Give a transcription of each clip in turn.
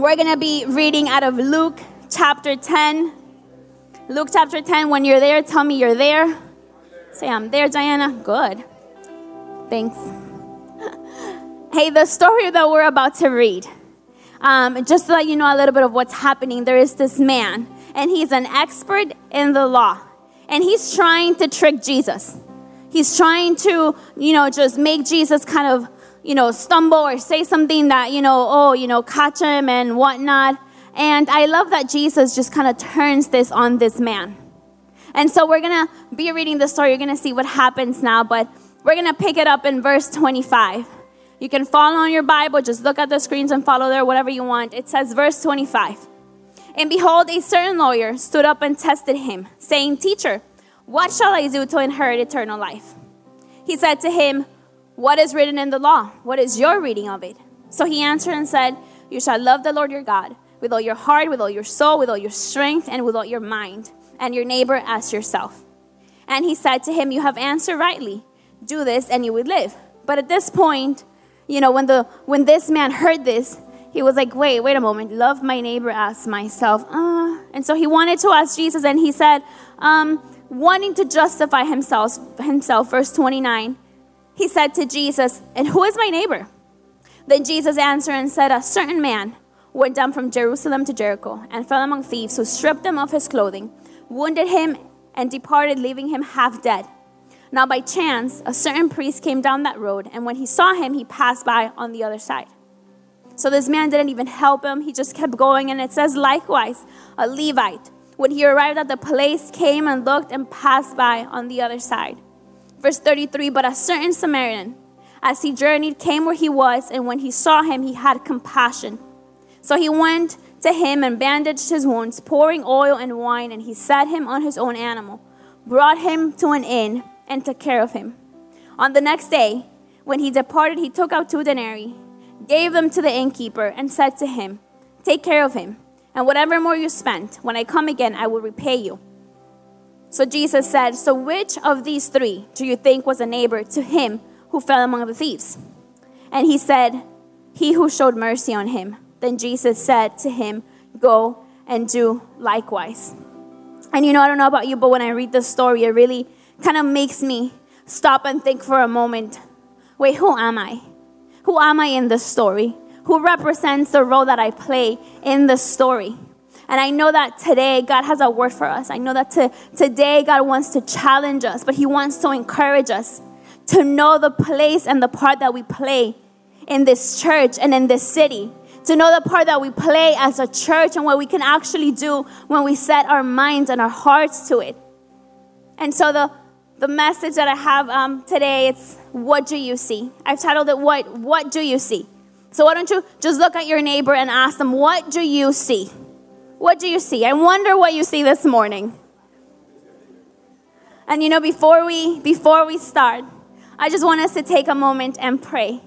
we're going to be reading out of Luke chapter 10. Luke chapter 10. When you're there, tell me you're there. Say, I'm there, Diana. Good. Thanks. hey, the story that we're about to read, um, just to let you know a little bit of what's happening, there is this man, and he's an expert in the law, and he's trying to trick Jesus. He's trying to, you know, just make Jesus kind of, you know, stumble or say something that, you know, oh, you know, catch him and whatnot. And I love that Jesus just kind of turns this on this man. And so we're going to be reading the story. You're going to see what happens now, but we're going to pick it up in verse 25. You can follow on your Bible, just look at the screens and follow there, whatever you want. It says, verse 25. And behold, a certain lawyer stood up and tested him, saying, Teacher, what shall I do to inherit eternal life? He said to him, What is written in the law? What is your reading of it? So he answered and said, You shall love the Lord your God with all your heart, with all your soul, with all your strength, and with all your mind, and your neighbor as yourself. And he said to him, You have answered rightly. Do this, and you will live. But at this point, you know, when the when this man heard this, he was like, Wait, wait a moment. Love my neighbor as myself. Uh, and so he wanted to ask Jesus, and he said, um, wanting to justify himself, himself, verse 29, he said to Jesus, And who is my neighbor? Then Jesus answered and said, A certain man went down from Jerusalem to Jericho and fell among thieves who stripped him of his clothing, wounded him, and departed, leaving him half dead. Now, by chance, a certain priest came down that road, and when he saw him, he passed by on the other side. So this man didn't even help him, he just kept going. And it says, likewise, a Levite when he arrived at the place, came and looked and passed by on the other side. Verse 33 But a certain Samaritan, as he journeyed, came where he was, and when he saw him, he had compassion. So he went to him and bandaged his wounds, pouring oil and wine, and he set him on his own animal, brought him to an inn, and took care of him. On the next day, when he departed, he took out two denarii, gave them to the innkeeper, and said to him, Take care of him and whatever more you spent, when I come again, I will repay you. So Jesus said, So which of these three do you think was a neighbor to him who fell among the thieves? And he said, He who showed mercy on him. Then Jesus said to him, Go and do likewise. And you know, I don't know about you, but when I read this story, it really kind of makes me stop and think for a moment wait, who am I? Who am I in this story? who represents the role that I play in this story. And I know that today God has a word for us. I know that to, today God wants to challenge us, but He wants to encourage us to know the place and the part that we play in this church and in this city. To know the part that we play as a church and what we can actually do when we set our minds and our hearts to it. And so the, the message that I have um, today, it's what do you see? I've titled it, What, what do you see? So why don't you just look at your neighbor and ask them, What do you see? What do you see? I wonder what you see this morning. And you know, before we before we start, I just want us to take a moment and pray.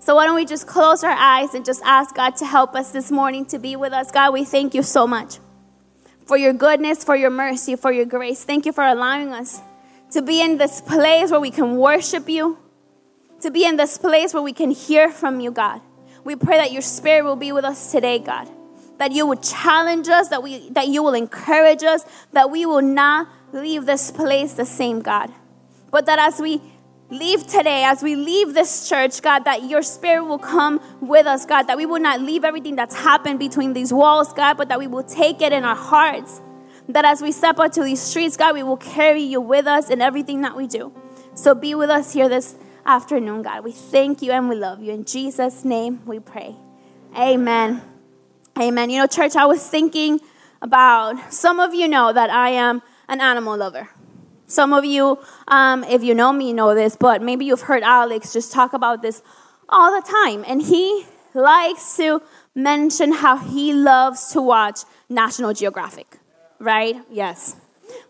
So why don't we just close our eyes and just ask God to help us this morning to be with us. God, we thank you so much for your goodness, for your mercy, for your grace. Thank you for allowing us to be in this place where we can worship you, to be in this place where we can hear from you, God. We pray that your spirit will be with us today, God. That you will challenge us, that, we, that you will encourage us, that we will not leave this place the same, God. But that as we leave today, as we leave this church, God, that your spirit will come with us, God, that we will not leave everything that's happened between these walls, God, but that we will take it in our hearts. That as we step out to these streets, God, we will carry you with us in everything that we do. So be with us here this afternoon, God. We thank you and we love you. In Jesus' name we pray. Amen. Amen. You know, church, I was thinking about some of you know that I am an animal lover. Some of you, um, if you know me, know this, but maybe you've heard Alex just talk about this all the time. And he likes to mention how he loves to watch National Geographic, right? Yes.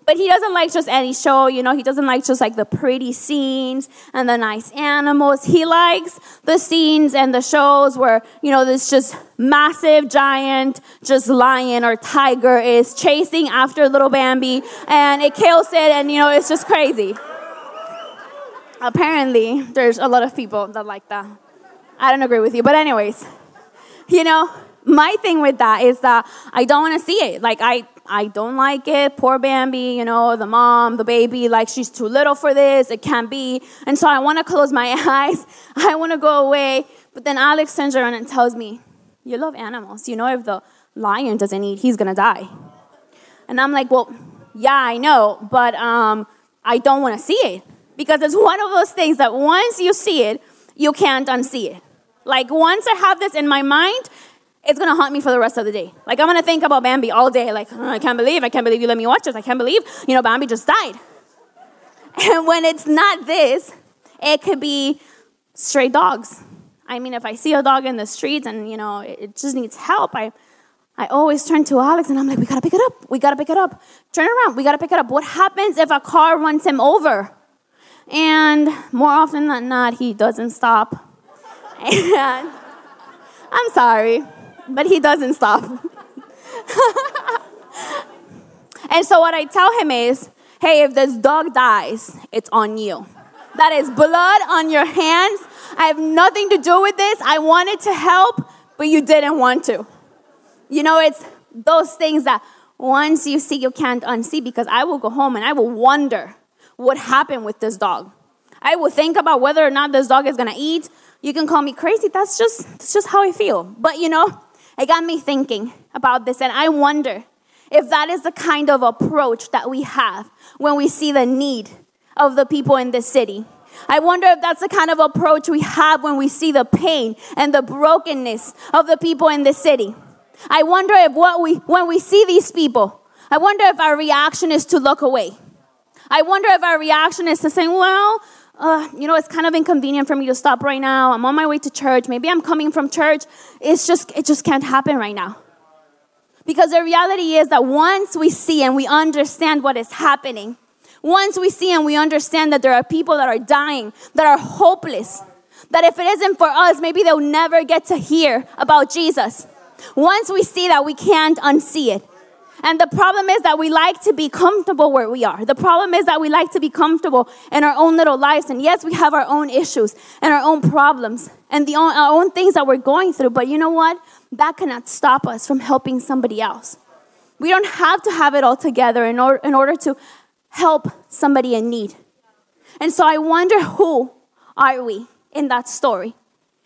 But he doesn't like just any show, you know, he doesn't like just like the pretty scenes and the nice animals. He likes the scenes and the shows where, you know, this just massive giant just lion or tiger is chasing after little Bambi and it kills it and, you know, it's just crazy. Apparently, there's a lot of people that like that. I don't agree with you, but anyways, you know, my thing with that is that I don't want to see it. Like I I don't like it. Poor Bambi, you know, the mom, the baby, like she's too little for this. It can't be. And so I want to close my eyes. I want to go away. But then Alex turns around and tells me, You love animals. You know, if the lion doesn't eat, he's going to die. And I'm like, Well, yeah, I know, but um, I don't want to see it. Because it's one of those things that once you see it, you can't unsee it. Like once I have this in my mind, it's gonna haunt me for the rest of the day. Like I'm gonna think about Bambi all day. Like oh, I can't believe, I can't believe you let me watch this. I can't believe, you know, Bambi just died. And when it's not this, it could be stray dogs. I mean, if I see a dog in the streets and you know it just needs help, I I always turn to Alex and I'm like, we gotta pick it up. We gotta pick it up. Turn around. We gotta pick it up. What happens if a car runs him over? And more often than not, he doesn't stop. And I'm sorry but he doesn't stop. and so what I tell him is, hey, if this dog dies, it's on you. That is blood on your hands. I have nothing to do with this. I wanted to help, but you didn't want to. You know, it's those things that once you see, you can't unsee because I will go home and I will wonder what happened with this dog. I will think about whether or not this dog is gonna eat. You can call me crazy. That's just that's just how I feel. But you know, it got me thinking about this, and I wonder if that is the kind of approach that we have when we see the need of the people in this city. I wonder if that's the kind of approach we have when we see the pain and the brokenness of the people in this city. I wonder if what we, when we see these people, I wonder if our reaction is to look away. I wonder if our reaction is to say, well, uh, you know, it's kind of inconvenient for me to stop right now. I'm on my way to church. Maybe I'm coming from church. It's just, it just can't happen right now. Because the reality is that once we see and we understand what is happening, once we see and we understand that there are people that are dying, that are hopeless, that if it isn't for us, maybe they'll never get to hear about Jesus. Once we see that, we can't unsee it. And the problem is that we like to be comfortable where we are. The problem is that we like to be comfortable in our own little lives. And yes, we have our own issues and our own problems and the own, our own things that we're going through. But you know what? That cannot stop us from helping somebody else. We don't have to have it all together in order, in order to help somebody in need. And so I wonder who are we in that story?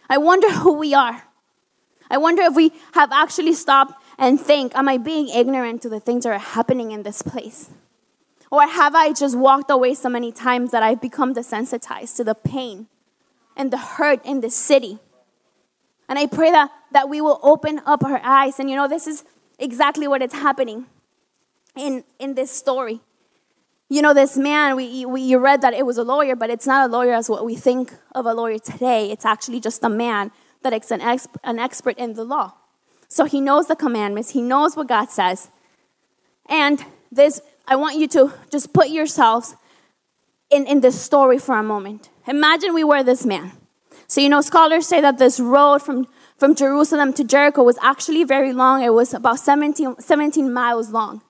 I wonder who we are. I wonder if we have actually stopped and think, Am I being ignorant to the things that are happening in this place? Or have I just walked away so many times that I've become desensitized to the pain and the hurt in this city? And I pray that, that we will open up our eyes. And you know, this is exactly what is happening in, in this story. You know, this man, we, we, you read that it was a lawyer, but it's not a lawyer as what we think of a lawyer today. It's actually just a man that is an, exp, an expert in the law. So he knows the commandments, he knows what God says. And this, I want you to just put yourselves in, in this story for a moment. Imagine we were this man. So, you know, scholars say that this road from, from Jerusalem to Jericho was actually very long. It was about 17, 17 miles long.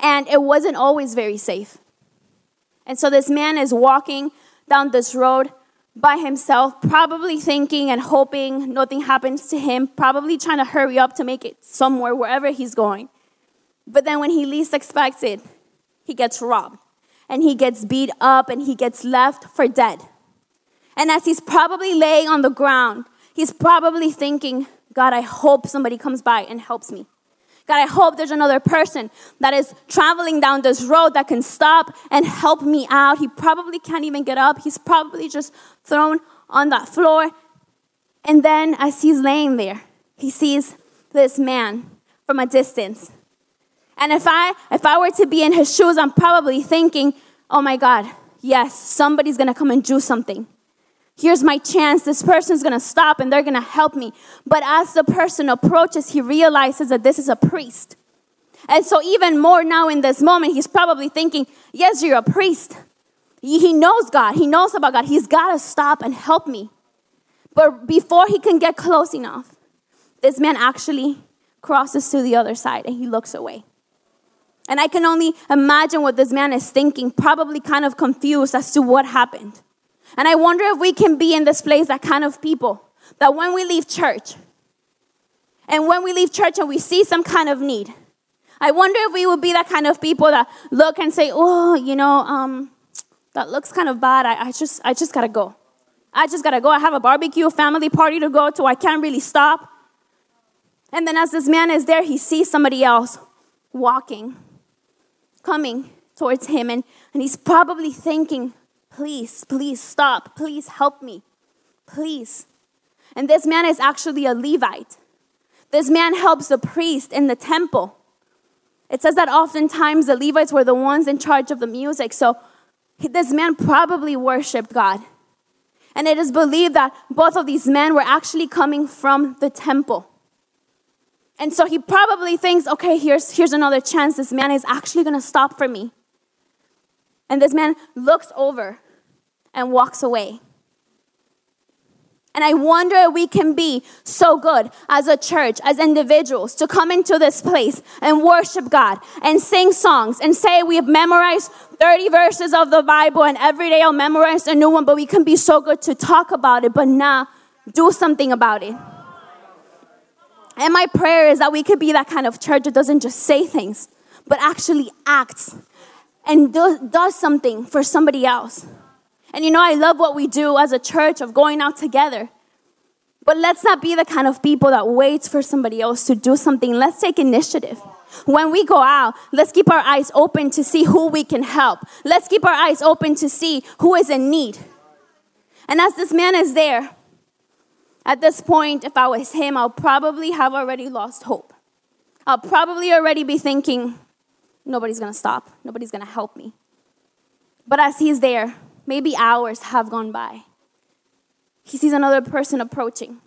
And it wasn't always very safe. And so this man is walking down this road by himself, probably thinking and hoping nothing happens to him, probably trying to hurry up to make it somewhere, wherever he's going. But then when he least expects it, he gets robbed and he gets beat up and he gets left for dead. And as he's probably laying on the ground, he's probably thinking, God, I hope somebody comes by and helps me. God, I hope there's another person that is traveling down this road that can stop and help me out. He probably can't even get up. He's probably just thrown on that floor. And then, as he's laying there, he sees this man from a distance. And if I, if I were to be in his shoes, I'm probably thinking, oh my God, yes, somebody's gonna come and do something. Here's my chance. This person's to stop and they're to help me. But as the person approaches, he realizes that this is a priest. And so, even more now in this moment, he's probably thinking, Yes, you're a priest. He knows God, he knows about God. He's got to stop and help me. But before he can get close enough, this man actually crosses to the other side and he looks away. And I can only imagine what this man is thinking, probably kind of confused as to what happened. And I wonder if we can be in this place, that kind of people, that when we leave church, And when we leave church and we see some kind of need, I wonder if we would be that kind of people that look and say, "Oh, you know, um, that looks kind of bad. I, I just, I just gotta go. I just gotta go. I have a barbecue, family party to go to. I can't really stop." And then as this man is there, he sees somebody else walking, coming towards him, and, and he's probably thinking, "Please, please stop. Please help me, please." And this man is actually a Levite. This man helps the priest in the temple. It says that oftentimes the Levites were the ones in charge of the music. So this man probably worshiped God. And it is believed that both of these men were actually coming from the temple. And so he probably thinks, okay, here's, here's another chance. This man is actually going to stop for me. And this man looks over and walks away. And I wonder if we can be so good as a church, as individuals, to come into this place and worship God and sing songs and say we have memorized 30 verses of the Bible and every day I'll memorize a new one, but we can be so good to talk about it, but now do something about it. And my prayer is that we could be that kind of church that doesn't just say things, but actually acts and do, does something for somebody else. And you know, I love what we do as a church of going out together. But let's not be the kind of people that waits for somebody else to do something. Let's take initiative. When we go out, let's keep our eyes open to see who we can help. Let's keep our eyes open to see who is in need. And as this man is there, at this point, if I was him, I'll probably have already lost hope. I'll probably already be thinking, nobody's gonna stop, nobody's gonna help me. But as he's there, maybe hours have gone by. He sees another person approaching.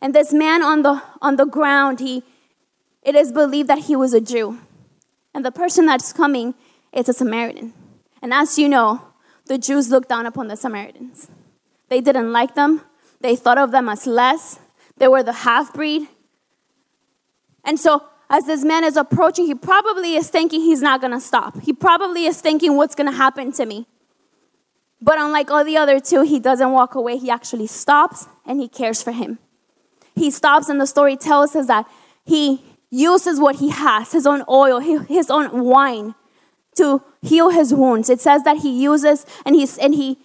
And this man on the, on the ground, he, it is believed that he was a Jew. And the person that's coming is a Samaritan. And as you know, the Jews looked down upon the Samaritans. They didn't like them, they thought of them as less. They were the half breed. And so, as this man is approaching, he probably is thinking he's not gonna stop. He probably is thinking, what's gonna happen to me? But unlike all the other two, he doesn't walk away. He actually stops and he cares for him. He stops, and the story tells us that he uses what he has his own oil, his own wine to heal his wounds. It says that he uses and, he's, and he,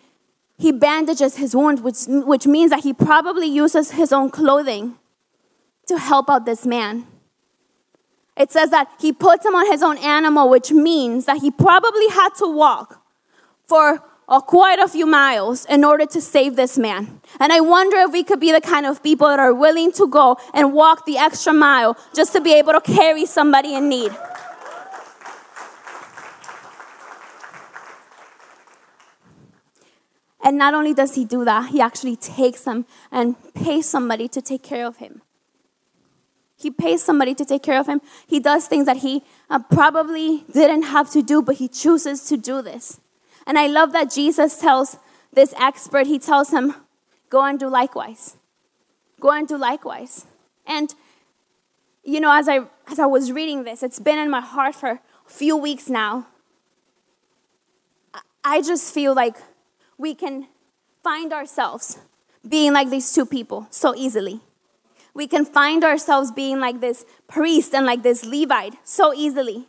he bandages his wounds, which, which means that he probably uses his own clothing to help out this man. It says that he puts him on his own animal, which means that he probably had to walk for or quite a few miles in order to save this man. And I wonder if we could be the kind of people that are willing to go and walk the extra mile just to be able to carry somebody in need. And not only does he do that, he actually takes them and pays somebody to take care of him. He pays somebody to take care of him. He does things that he uh, probably didn't have to do, but he chooses to do this. And I love that Jesus tells this expert, he tells him, go and do likewise. Go and do likewise. And, you know, as I, as I was reading this, it's been in my heart for a few weeks now. I just feel like we can find ourselves being like these two people so easily. We can find ourselves being like this priest and like this Levite so easily.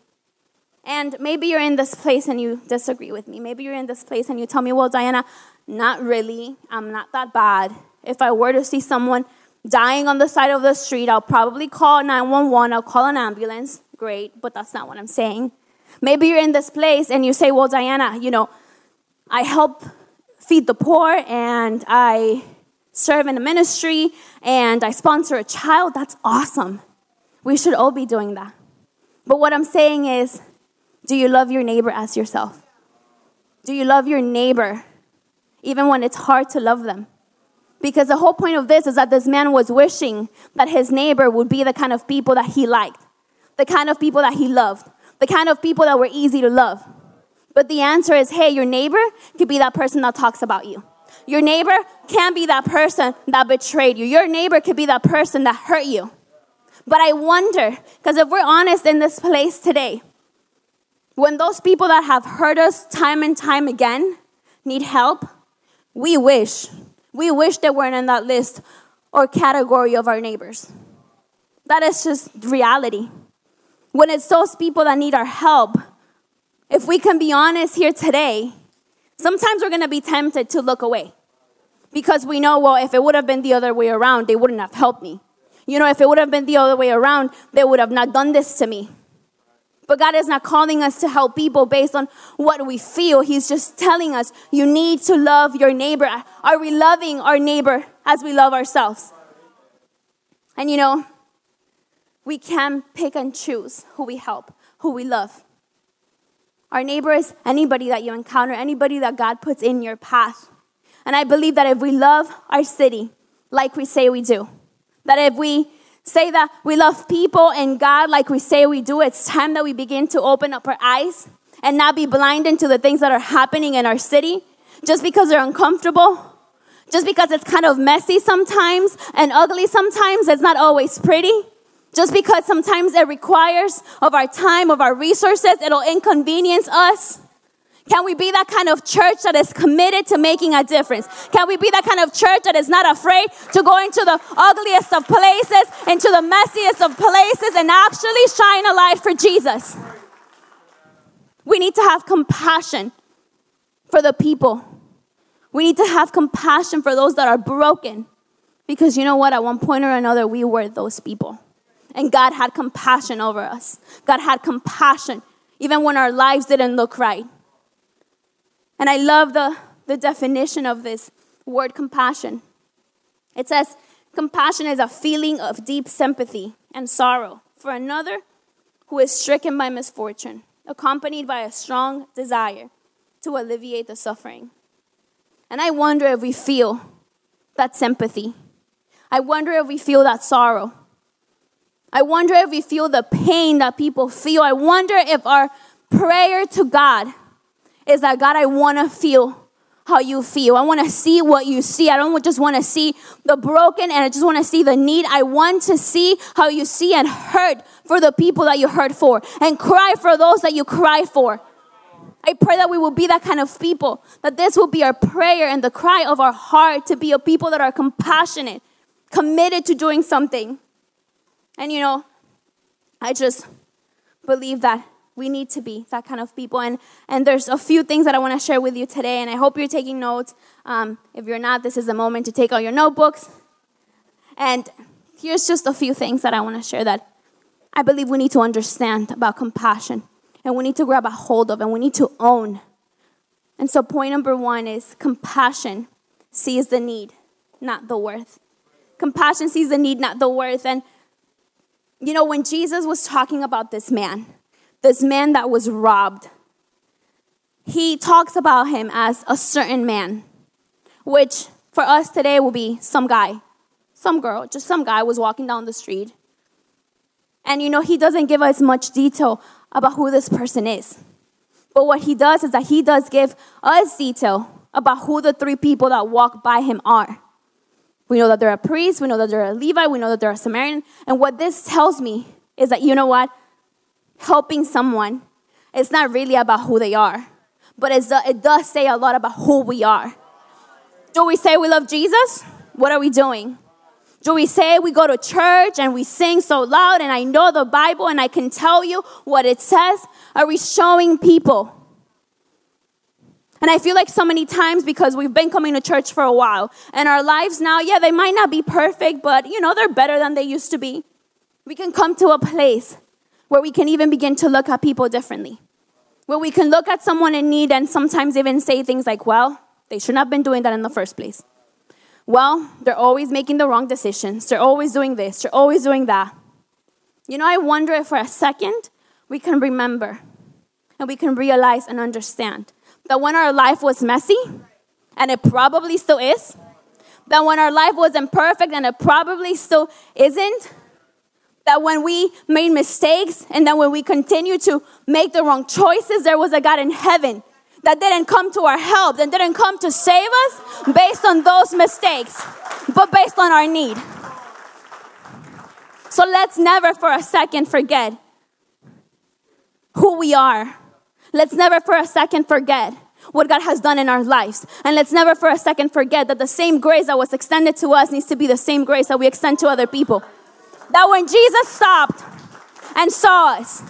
And maybe you're in this place and you disagree with me. Maybe you're in this place and you tell me, well, Diana, not really. I'm not that bad. If I were to see someone dying on the side of the street, I'll probably call 911. I'll call an ambulance. Great, but that's not what I'm saying. Maybe you're in this place and you say, well, Diana, you know, I help feed the poor and I serve in a ministry and I sponsor a child. That's awesome. We should all be doing that. But what I'm saying is, do you love your neighbor as yourself? Do you love your neighbor even when it's hard to love them? Because the whole point of this is that this man was wishing that his neighbor would be the kind of people that he liked, the kind of people that he loved, the kind of people that were easy to love. But the answer is hey, your neighbor could be that person that talks about you. Your neighbor can be that person that betrayed you. Your neighbor could be that person that hurt you. But I wonder, because if we're honest in this place today, when those people that have hurt us time and time again need help, we wish, we wish they weren't in that list or category of our neighbors. That is just reality. When it's those people that need our help, if we can be honest here today, sometimes we're gonna be tempted to look away because we know, well, if it would have been the other way around, they wouldn't have helped me. You know, if it would have been the other way around, they would have not done this to me. But God is not calling us to help people based on what we feel. He's just telling us, you need to love your neighbor. Are we loving our neighbor as we love ourselves? And you know, we can pick and choose who we help, who we love. Our neighbor is anybody that you encounter, anybody that God puts in your path. And I believe that if we love our city like we say we do, that if we say that we love people and God like we say we do, it's time that we begin to open up our eyes and not be blinded to the things that are happening in our city just because they're uncomfortable, just because it's kind of messy sometimes and ugly sometimes. It's not always pretty. Just because sometimes it requires of our time, of our resources, it'll inconvenience us. Can we be that kind of church that is committed to making a difference? Can we be that kind of church that is not afraid to go into the ugliest of places, into the messiest of places, and actually shine a light for Jesus? We need to have compassion for the people. We need to have compassion for those that are broken. Because you know what? At one point or another, we were those people. And God had compassion over us. God had compassion even when our lives didn't look right. And I love the, the definition of this word compassion. It says, compassion is a feeling of deep sympathy and sorrow for another who is stricken by misfortune, accompanied by a strong desire to alleviate the suffering. And I wonder if we feel that sympathy. I wonder if we feel that sorrow. I wonder if we feel the pain that people feel. I wonder if our prayer to God is that God, I want to feel how you feel. I want to see what you see. I don't just want to see the broken and I just want to see the need. I want to see how you see and hurt for the people that you hurt for and cry for those that you cry for. I pray that we will be that kind of people, that this will be our prayer and the cry of our heart to be a people that are compassionate, committed to doing something. And you know, I just believe that we need to be that kind of people. And, and there's a few things that I want to share with you today, and I hope you're taking notes. Um, if you're not, this is the moment to take out your notebooks. And here's just a few things that I want to share that I believe we need to understand about compassion, and we need to grab a hold of, and we need to own. And so, point number one is compassion sees the need, not the worth. Compassion sees the need, not the worth. And, you know, when Jesus was talking about this man, this man that was robbed. He talks about him as a certain man, which for us today will be some guy, some girl, just some guy was walking down the street. And you know, he doesn't give us much detail about who this person is. But what he does is that he does give us detail about who the three people that walk by him are. We know that they're a priest, we know that they're a Levite, we know that they're a Samaritan. And what this tells me is that, you know what? Helping someone, it's not really about who they are, but it does say a lot about who we are. Do we say we love Jesus? What are we doing? Do we say we go to church and we sing so loud and I know the Bible and I can tell you what it says? Are we showing people? And I feel like so many times because we've been coming to church for a while and our lives now, yeah, they might not be perfect, but you know, they're better than they used to be. We can come to a place where we can even begin to look at people differently. Where we can look at someone in need and sometimes even say things like, well, they shouldn't have been doing that in the first place. Well, they're always making the wrong decisions. They're always doing this. They're always doing that. You know, I wonder if for a second we can remember and we can realize and understand that when our life was messy, and it probably still is, that when our life wasn't perfect and it probably still isn't, that when we made mistakes and that when we continue to make the wrong choices, there was a God in heaven that didn't come to our help that didn't come to save us based on those mistakes, but based on our need. So let's never for a second forget who we are. Let's never for a second forget what God has done in our lives. And let's never for a second forget that the same grace that was extended to us needs to be the same grace that we extend to other people. That when Jesus stopped and saw us,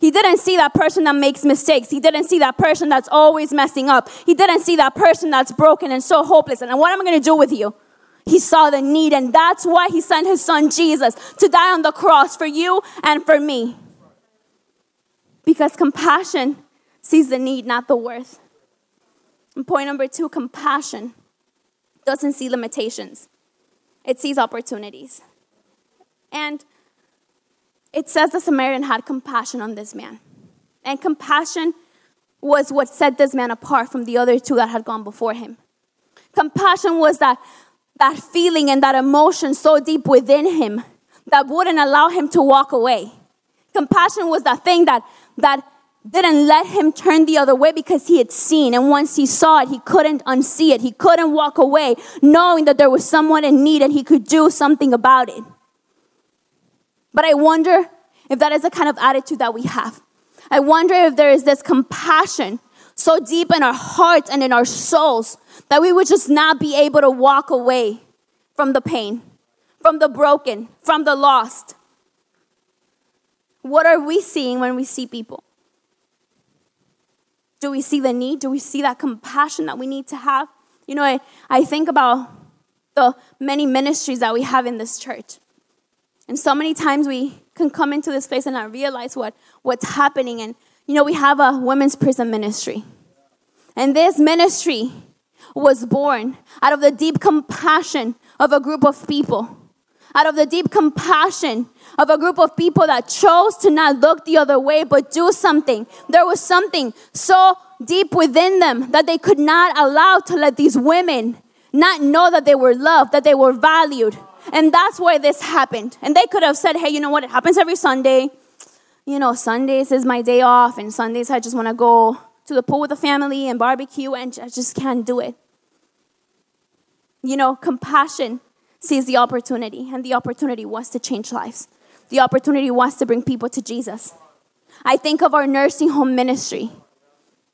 he didn't see that person that makes mistakes. He didn't see that person that's always messing up. He didn't see that person that's broken and so hopeless. And what am I going to do with you? He saw the need, and that's why he sent his son Jesus to die on the cross for you and for me. Because compassion sees the need, not the worth. And point number two compassion doesn't see limitations, it sees opportunities. And it says the Samaritan had compassion on this man. And compassion was what set this man apart from the other two that had gone before him. Compassion was that, that feeling and that emotion so deep within him that wouldn't allow him to walk away. Compassion was that thing that, that didn't let him turn the other way because he had seen. And once he saw it, he couldn't unsee it. He couldn't walk away knowing that there was someone in need and he could do something about it. But I wonder if that is the kind of attitude that we have. I wonder if there is this compassion so deep in our hearts and in our souls that we would just not be able to walk away from the pain, from the broken, from the lost. What are we seeing when we see people? Do we see the need? Do we see that compassion that we need to have? You know, I, I think about the many ministries that we have in this church. And so many times we can come into this place and not realize what, what's happening. And, you know, we have a women's prison ministry. And this ministry was born out of the deep compassion of a group of people, out of the deep compassion of a group of people that chose to not look the other way but do something. There was something so deep within them that they could not allow to let these women not know that they were loved, that they were valued. And that's why this happened. And they could have said, hey, you know what? It happens every Sunday. You know, Sundays is my day off, and Sundays I just want to go to the pool with the family and barbecue, and I just can't do it. You know, compassion sees the opportunity, and the opportunity was to change lives. The opportunity was to bring people to Jesus. I think of our nursing home ministry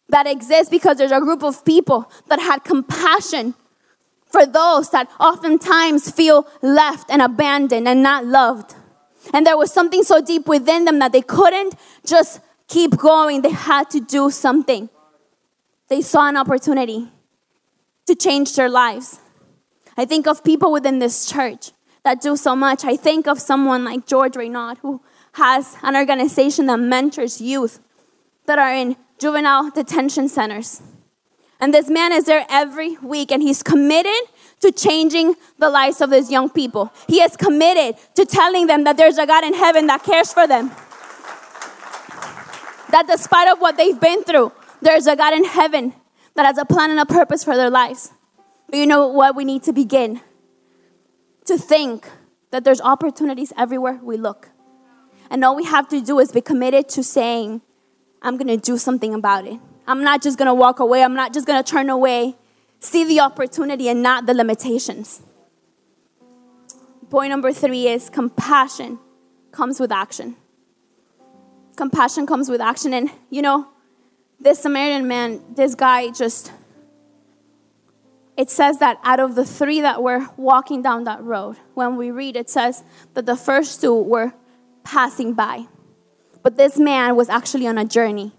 that exists because there's a group of people that had compassion for those that oftentimes feel left and abandoned and not loved. And there was something so deep within them that they couldn't just keep going, they had to do something. They saw an opportunity to change their lives. I think of people within this church that do so much. I think of someone like George Reynaud, who has an organization that mentors youth that are in juvenile detention centers. And this man is there every week and he's committed to changing the lives of these young people. He is committed to telling them that there's a God in heaven that cares for them. That despite of what they've been through, there's a God in heaven that has a plan and a purpose for their lives. But you know what? We need to begin to think that there's opportunities everywhere we look. And all we have to do is be committed to saying, I'm going to do something about it. I'm not just going to walk away. I'm not just going to turn away. See the opportunity and not the limitations. Point number three is compassion comes with action. Compassion comes with action. And, you know, this Samaritan man, this guy just, it says that out of the three that were walking down that road, when we read, it says that the first two were passing by. But this man was actually on a journey.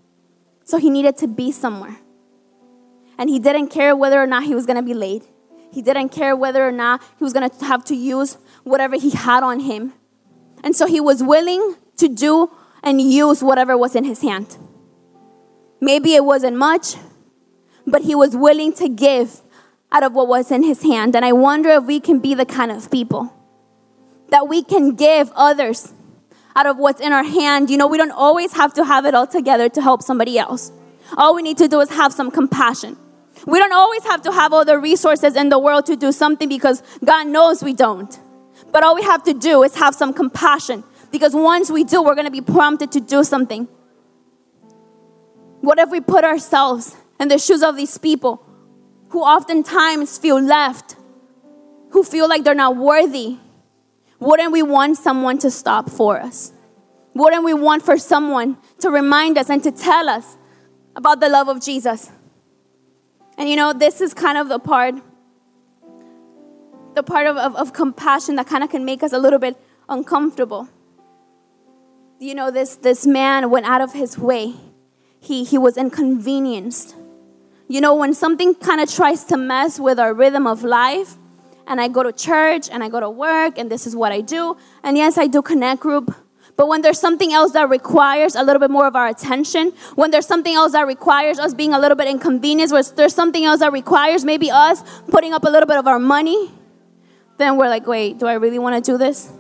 So he needed to be somewhere. And he didn't care whether or not he was going to be late. He didn't care whether or not he was going to have to use whatever he had on him. And so he was willing to do and use whatever was in his hand. Maybe it wasn't much, but he was willing to give out of what was in his hand. And I wonder if we can be the kind of people that we can give others out of what's in our hand. You know, we don't always have to have it all together to help somebody else. All we need to do is have some compassion. We don't always have to have all the resources in the world to do something because God knows we don't. But all we have to do is have some compassion because once we do, we're going to be prompted to do something. What if we put ourselves in the shoes of these people who oftentimes feel left, who feel like they're not worthy, wouldn't we want someone to stop for us? Wouldn't we want for someone to remind us and to tell us about the love of Jesus? And you know, this is kind of the part, the part of, of, of compassion that kind of can make us a little bit uncomfortable. You know, this, this man went out of his way. He, he was inconvenienced. You know, when something kind of tries to mess with our rhythm of life, and I go to church and I go to work and this is what I do, and yes, I do connect group, but when there's something else that requires a little bit more of our attention, when there's something else that requires us being a little bit inconvenienced, where there's something else that requires maybe us putting up a little bit of our money, then we're like, wait, do I really want to do this?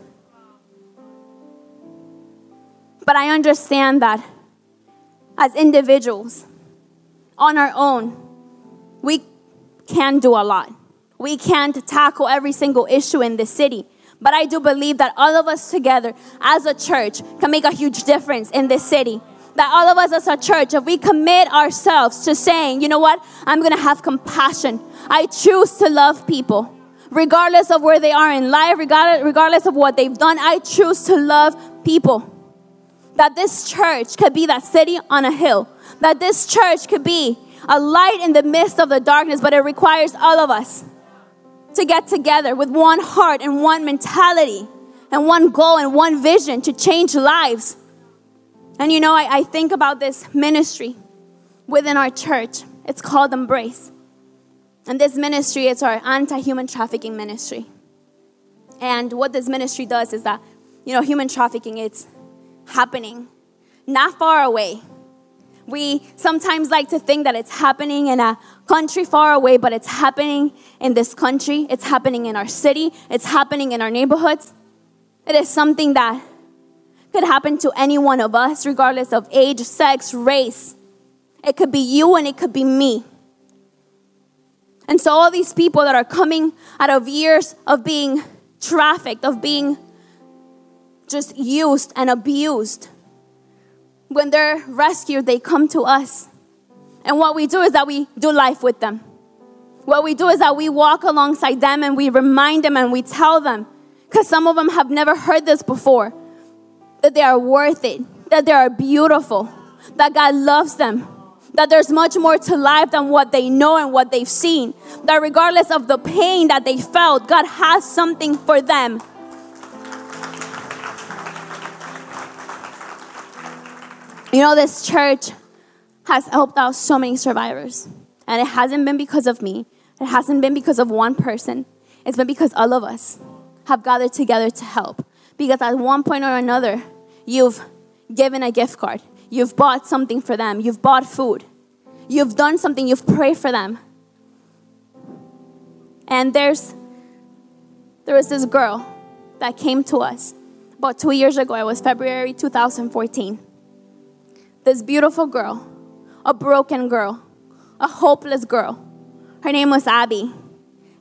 But I understand that as individuals, on our own, we can do a lot. We can't tackle every single issue in this city. But I do believe that all of us together as a church can make a huge difference in this city. That all of us as a church, if we commit ourselves to saying, you know what, I'm gonna have compassion. I choose to love people. Regardless of where they are in life, regardless of what they've done, I choose to love people. That this church could be that city on a hill. That this church could be a light in the midst of the darkness, but it requires all of us to get together with one heart and one mentality and one goal and one vision to change lives. And you know, I, I think about this ministry within our church. It's called Embrace. And this ministry is our anti human trafficking ministry. And what this ministry does is that, you know, human trafficking, it's happening not far away we sometimes like to think that it's happening in a country far away, but it's happening in this country. It's happening in our city. It's happening in our neighborhoods. It is something that could happen to any one of us, regardless of age, sex, race. It could be you and it could be me. And so, all these people that are coming out of years of being trafficked, of being just used and abused, when they're rescued, they come to us. And what we do is that we do life with them. What we do is that we walk alongside them and we remind them and we tell them, because some of them have never heard this before, that they are worth it, that they are beautiful, that God loves them, that there's much more to life than what they know and what they've seen, that regardless of the pain that they felt, God has something for them. You know, this church has helped out so many survivors. And it hasn't been because of me, it hasn't been because of one person. It's been because all of us have gathered together to help. Because at one point or another, you've given a gift card, you've bought something for them, you've bought food, you've done something, you've prayed for them. And there's there was this girl that came to us about two years ago. It was February 2014 this beautiful girl, a broken girl, a hopeless girl. Her name was Abby.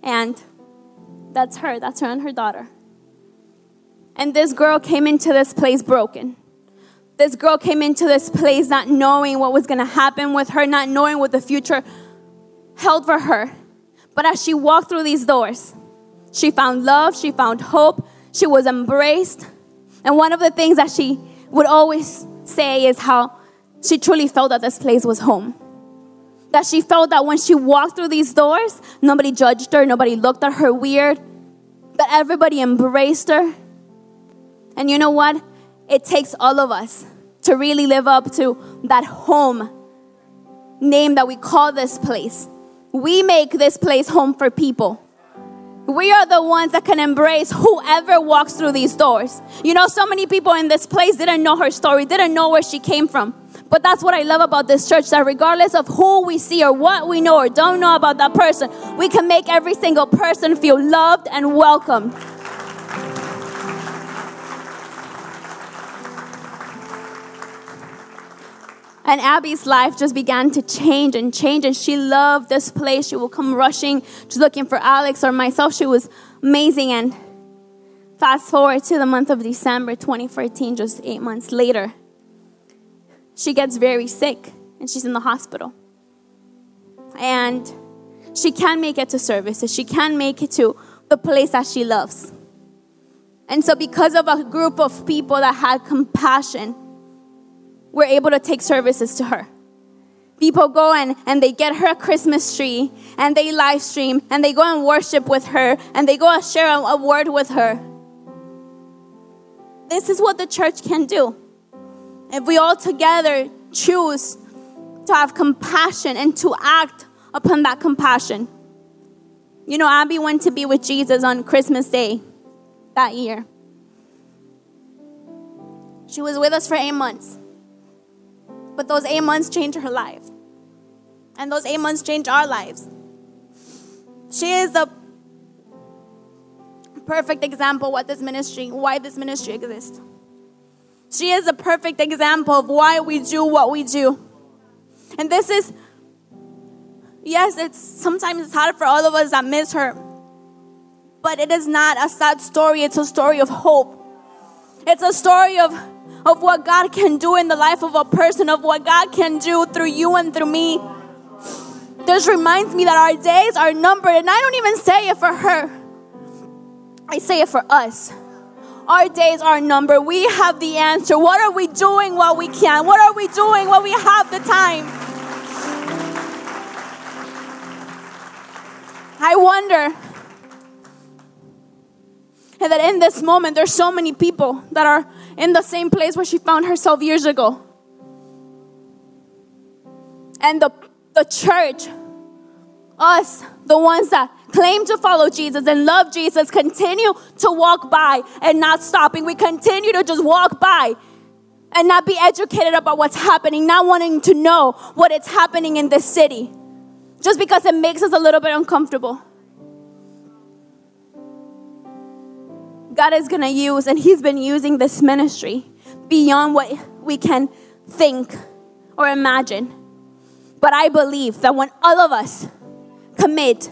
And that's her, that's her and her daughter. And this girl came into this place broken. This girl came into this place not knowing what was to happen with her, not knowing what the future held for her. But as she walked through these doors, she found love, she found hope, she was embraced. And one of the things that she would always say is how she truly felt that this place was home. That she felt that when she walked through these doors, nobody judged her, nobody looked at her weird, that everybody embraced her. And you know what? It takes all of us to really live up to that home name that we call this place. We make this place home for people. We are the ones that can embrace whoever walks through these doors. You know, so many people in this place didn't know her story, didn't know where she came from. But that's what I love about this church that regardless of who we see or what we know or don't know about that person, we can make every single person feel loved and welcomed. And Abby's life just began to change and change, and she loved this place. She would come rushing, just looking for Alex or myself. She was amazing. And fast forward to the month of December 2014, just eight months later, she gets very sick and she's in the hospital. And she can't make it to services, she can't make it to the place that she loves. And so, because of a group of people that had compassion, we're able to take services to her. People go and, and they get her a Christmas tree and they live stream and they go and worship with her and they go and share a, a word with her. this is what the church can do. If we all together choose to have compassion and to act upon that compassion. You know, Abby went to be with Jesus on Christmas Day that year. She was with us for eight months. But those eight months changed her life. And those eight months changed our lives. She is the perfect example what this ministry, why this ministry exists. She is a perfect example of why we do what we do. And this is yes, it's sometimes it's hard for all of us that miss her. But it is not a sad story, it's a story of hope. It's a story of of what God can do in the life of a person, of what God can do through you and through me. This reminds me that our days are numbered, and I don't even say it for her, I say it for us. Our days are numbered. We have the answer. What are we doing while we can? What are we doing while we have the time? I wonder and that in this moment, there's so many people that are in the same place where she found herself years ago. And the, the church, us, the ones that claim to follow Jesus and love Jesus, continue to walk by and not stopping. We continue to just walk by and not be educated about what's happening, not wanting to know what is happening in this city, just because it makes us a little bit uncomfortable. God is going to use, and He's been using this ministry beyond what we can think or imagine. But I believe that when all of us commit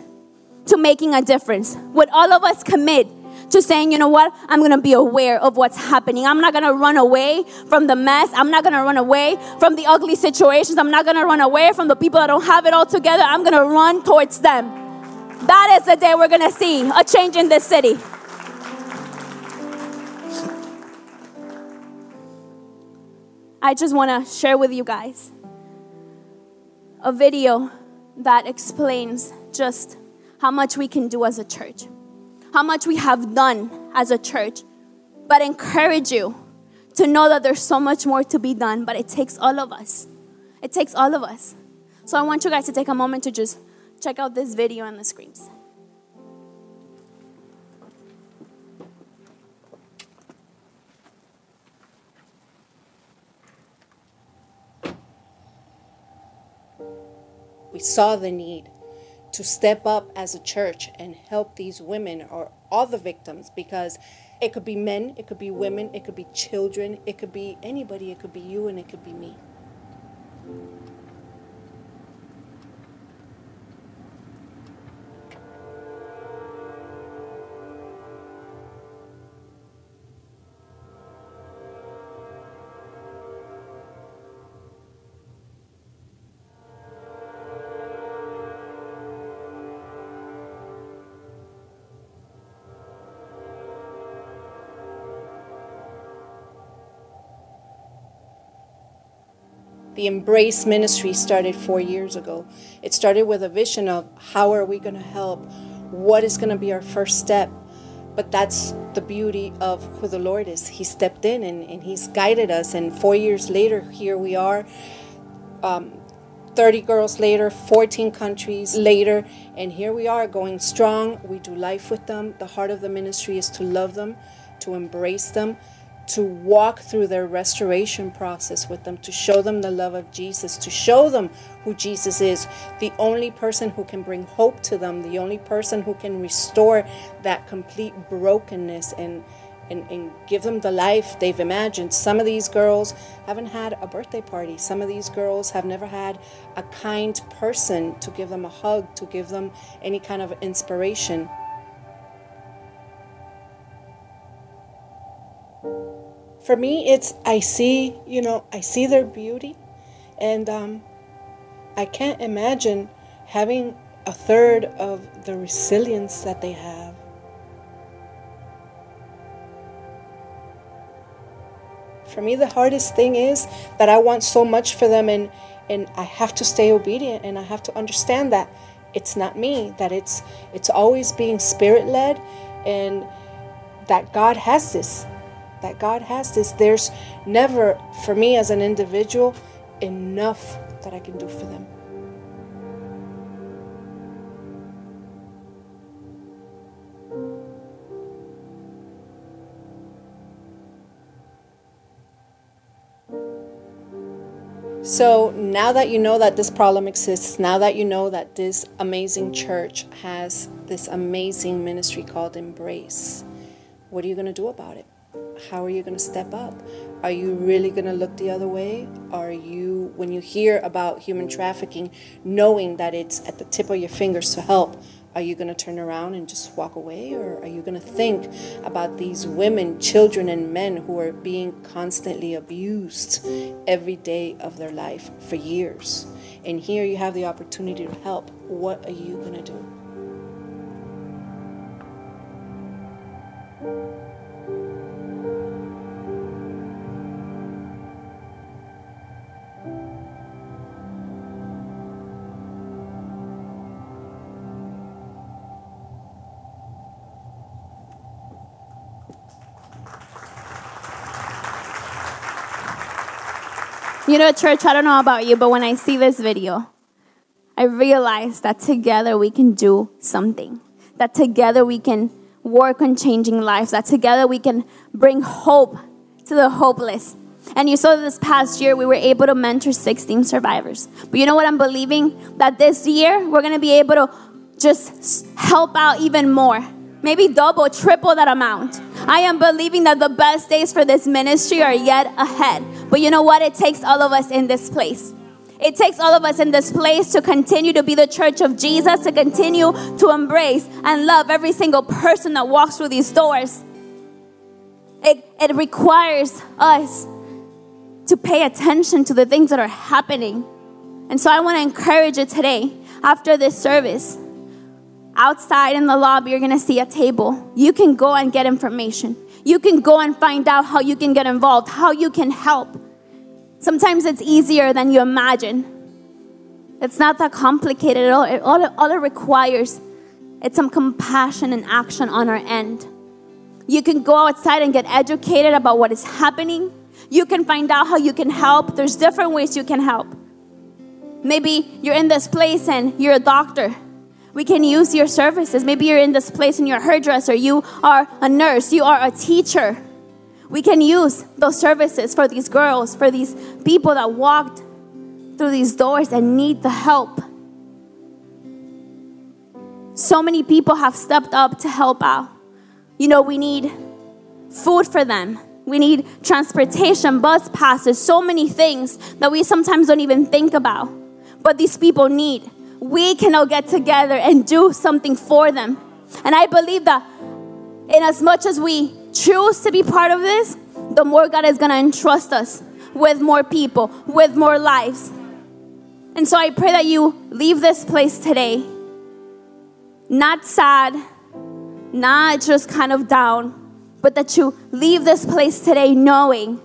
to making a difference, when all of us commit to saying, you know what, I'm gonna be aware of what's happening. I'm not gonna run away from the mess. I'm not gonna run away from the ugly situations. I'm not gonna run away from the people that don't have it all together. I'm gonna run towards them. That is the day we're gonna see a change in this city. I just want to share with you guys a video that explains just how much we can do as a church, how much we have done as a church, but encourage you to know that there's so much more to be done, but it takes all of us. It takes all of us. So I want you guys to take a moment to just check out this video on the screens. We saw the need to step up as a church and help these women or all the victims because it could be men, it could be women, it could be children, it could be anybody, it could be you, and it could be me. The Embrace Ministry started four years ago. It started with a vision of how are we going to help? What is going to be our first step? But that's the beauty of who the Lord is. He stepped in and, and He's guided us. And four years later, here we are. Um, 30 girls later, 14 countries later, and here we are going strong. We do life with them. The heart of the ministry is to love them, to embrace them, to walk through their restoration process with them, to show them the love of Jesus, to show them who Jesus is, the only person who can bring hope to them, the only person who can restore that complete brokenness and, and, and give them the life they've imagined. Some of these girls haven't had a birthday party. Some of these girls have never had a kind person to give them a hug, to give them any kind of inspiration. For me, it's I see, you know, I see their beauty, and um, I can't imagine having a third of the resilience that they have. For me, the hardest thing is that I want so much for them, and and I have to stay obedient, and I have to understand that it's not me, that it's it's always being spirit led, and that God has this that God has this. There's never, for me as an individual, enough that I can do for them. So now that you know that this problem exists, now that you know that this amazing church has this amazing ministry called Embrace, what are you going to do about it? How are you going to step up? Are you really going to look the other way? Are you, when you hear about human trafficking, knowing that it's at the tip of your fingers to help, are you going to turn around and just walk away? Or are you going to think about these women, children, and men who are being constantly abused every day of their life for years? And here you have the opportunity to help. What are you going to do? You know, church, I don't know about you, but when I see this video, I realize that together we can do something. That together we can work on changing lives. That together we can bring hope to the hopeless. And you saw this past year we were able to mentor 16 survivors. But you know what I'm believing? That this year we're going to be able to just help out even more. Maybe double, triple that amount. I am believing that the best days for this ministry are yet ahead. But you know what? It takes all of us in this place. It takes all of us in this place to continue to be the church of Jesus, to continue to embrace and love every single person that walks through these doors. It, it requires us to pay attention to the things that are happening. And so I want to encourage you today, after this service, outside in the lobby, you're going to see a table. You can go and get information. You can go and find out how you can get involved, how you can help. Sometimes it's easier than you imagine. It's not that complicated at all. It, all, all it requires is some compassion and action on our end. You can go outside and get educated about what is happening. You can find out how you can help. There's different ways you can help. Maybe you're in this place and you're a doctor we can use your services. Maybe you're in this place and you're a hairdresser, you are a nurse, you are a teacher. We can use those services for these girls, for these people that walked through these doors and need the help. So many people have stepped up to help out. You know, we need food for them. We need transportation, bus passes, so many things that we sometimes don't even think about. But these people need we can all get together and do something for them. And I believe that in as much as we choose to be part of this, the more God is going to entrust us with more people, with more lives. And so I pray that you leave this place today not sad, not just kind of down, but that you leave this place today knowing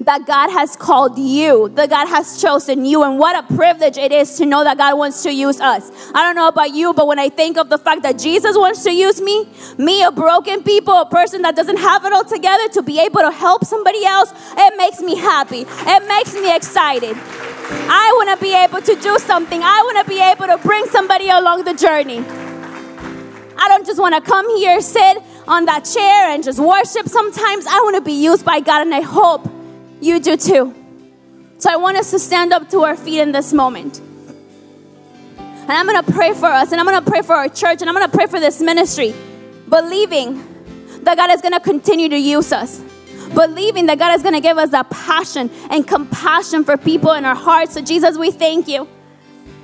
that God has called you, that God has chosen you, and what a privilege it is to know that God wants to use us. I don't know about you, but when I think of the fact that Jesus wants to use me, me, a broken people, a person that doesn't have it all together, to be able to help somebody else, it makes me happy. It makes me excited. I want to be able to do something. I want to be able to bring somebody along the journey. I don't just want to come here, sit on that chair, and just worship. Sometimes I want to be used by God, and I hope you do too. So I want us to stand up to our feet in this moment. And I'm going to pray for us, and I'm going to pray for our church, and I'm going to pray for this ministry, believing that God is going to continue to use us. Believing that God is going to give us that passion and compassion for people in our hearts. So, Jesus, we thank you.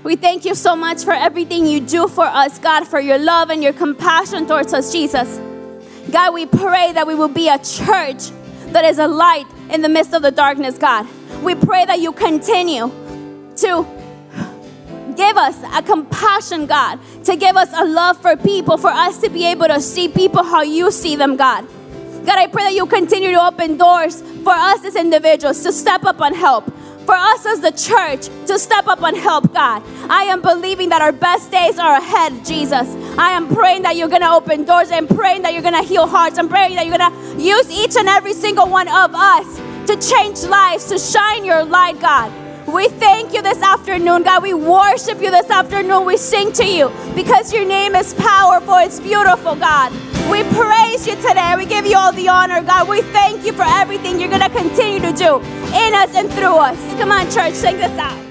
We thank you so much for everything you do for us, God, for your love and your compassion towards us, Jesus. God, we pray that we will be a church that is a light in the midst of the darkness, God. We pray that you continue to give us a compassion, God, to give us a love for people, for us to be able to see people how you see them, God. God, I pray that you continue to open doors for us as individuals to step up and help. For us as the church to step up and help, God. I am believing that our best days are ahead, Jesus. I am praying that you're going to open doors. I'm praying that you're going to heal hearts. I'm praying that you're going to use each and every single one of us to change lives, to shine your light, God. We thank you this afternoon, God. We worship you this afternoon. We sing to you because your name is powerful. It's beautiful, God. We praise you today. We give you all the honor, God. We thank you for everything you're going to continue to do in us and through us. Come on, church, sing this out.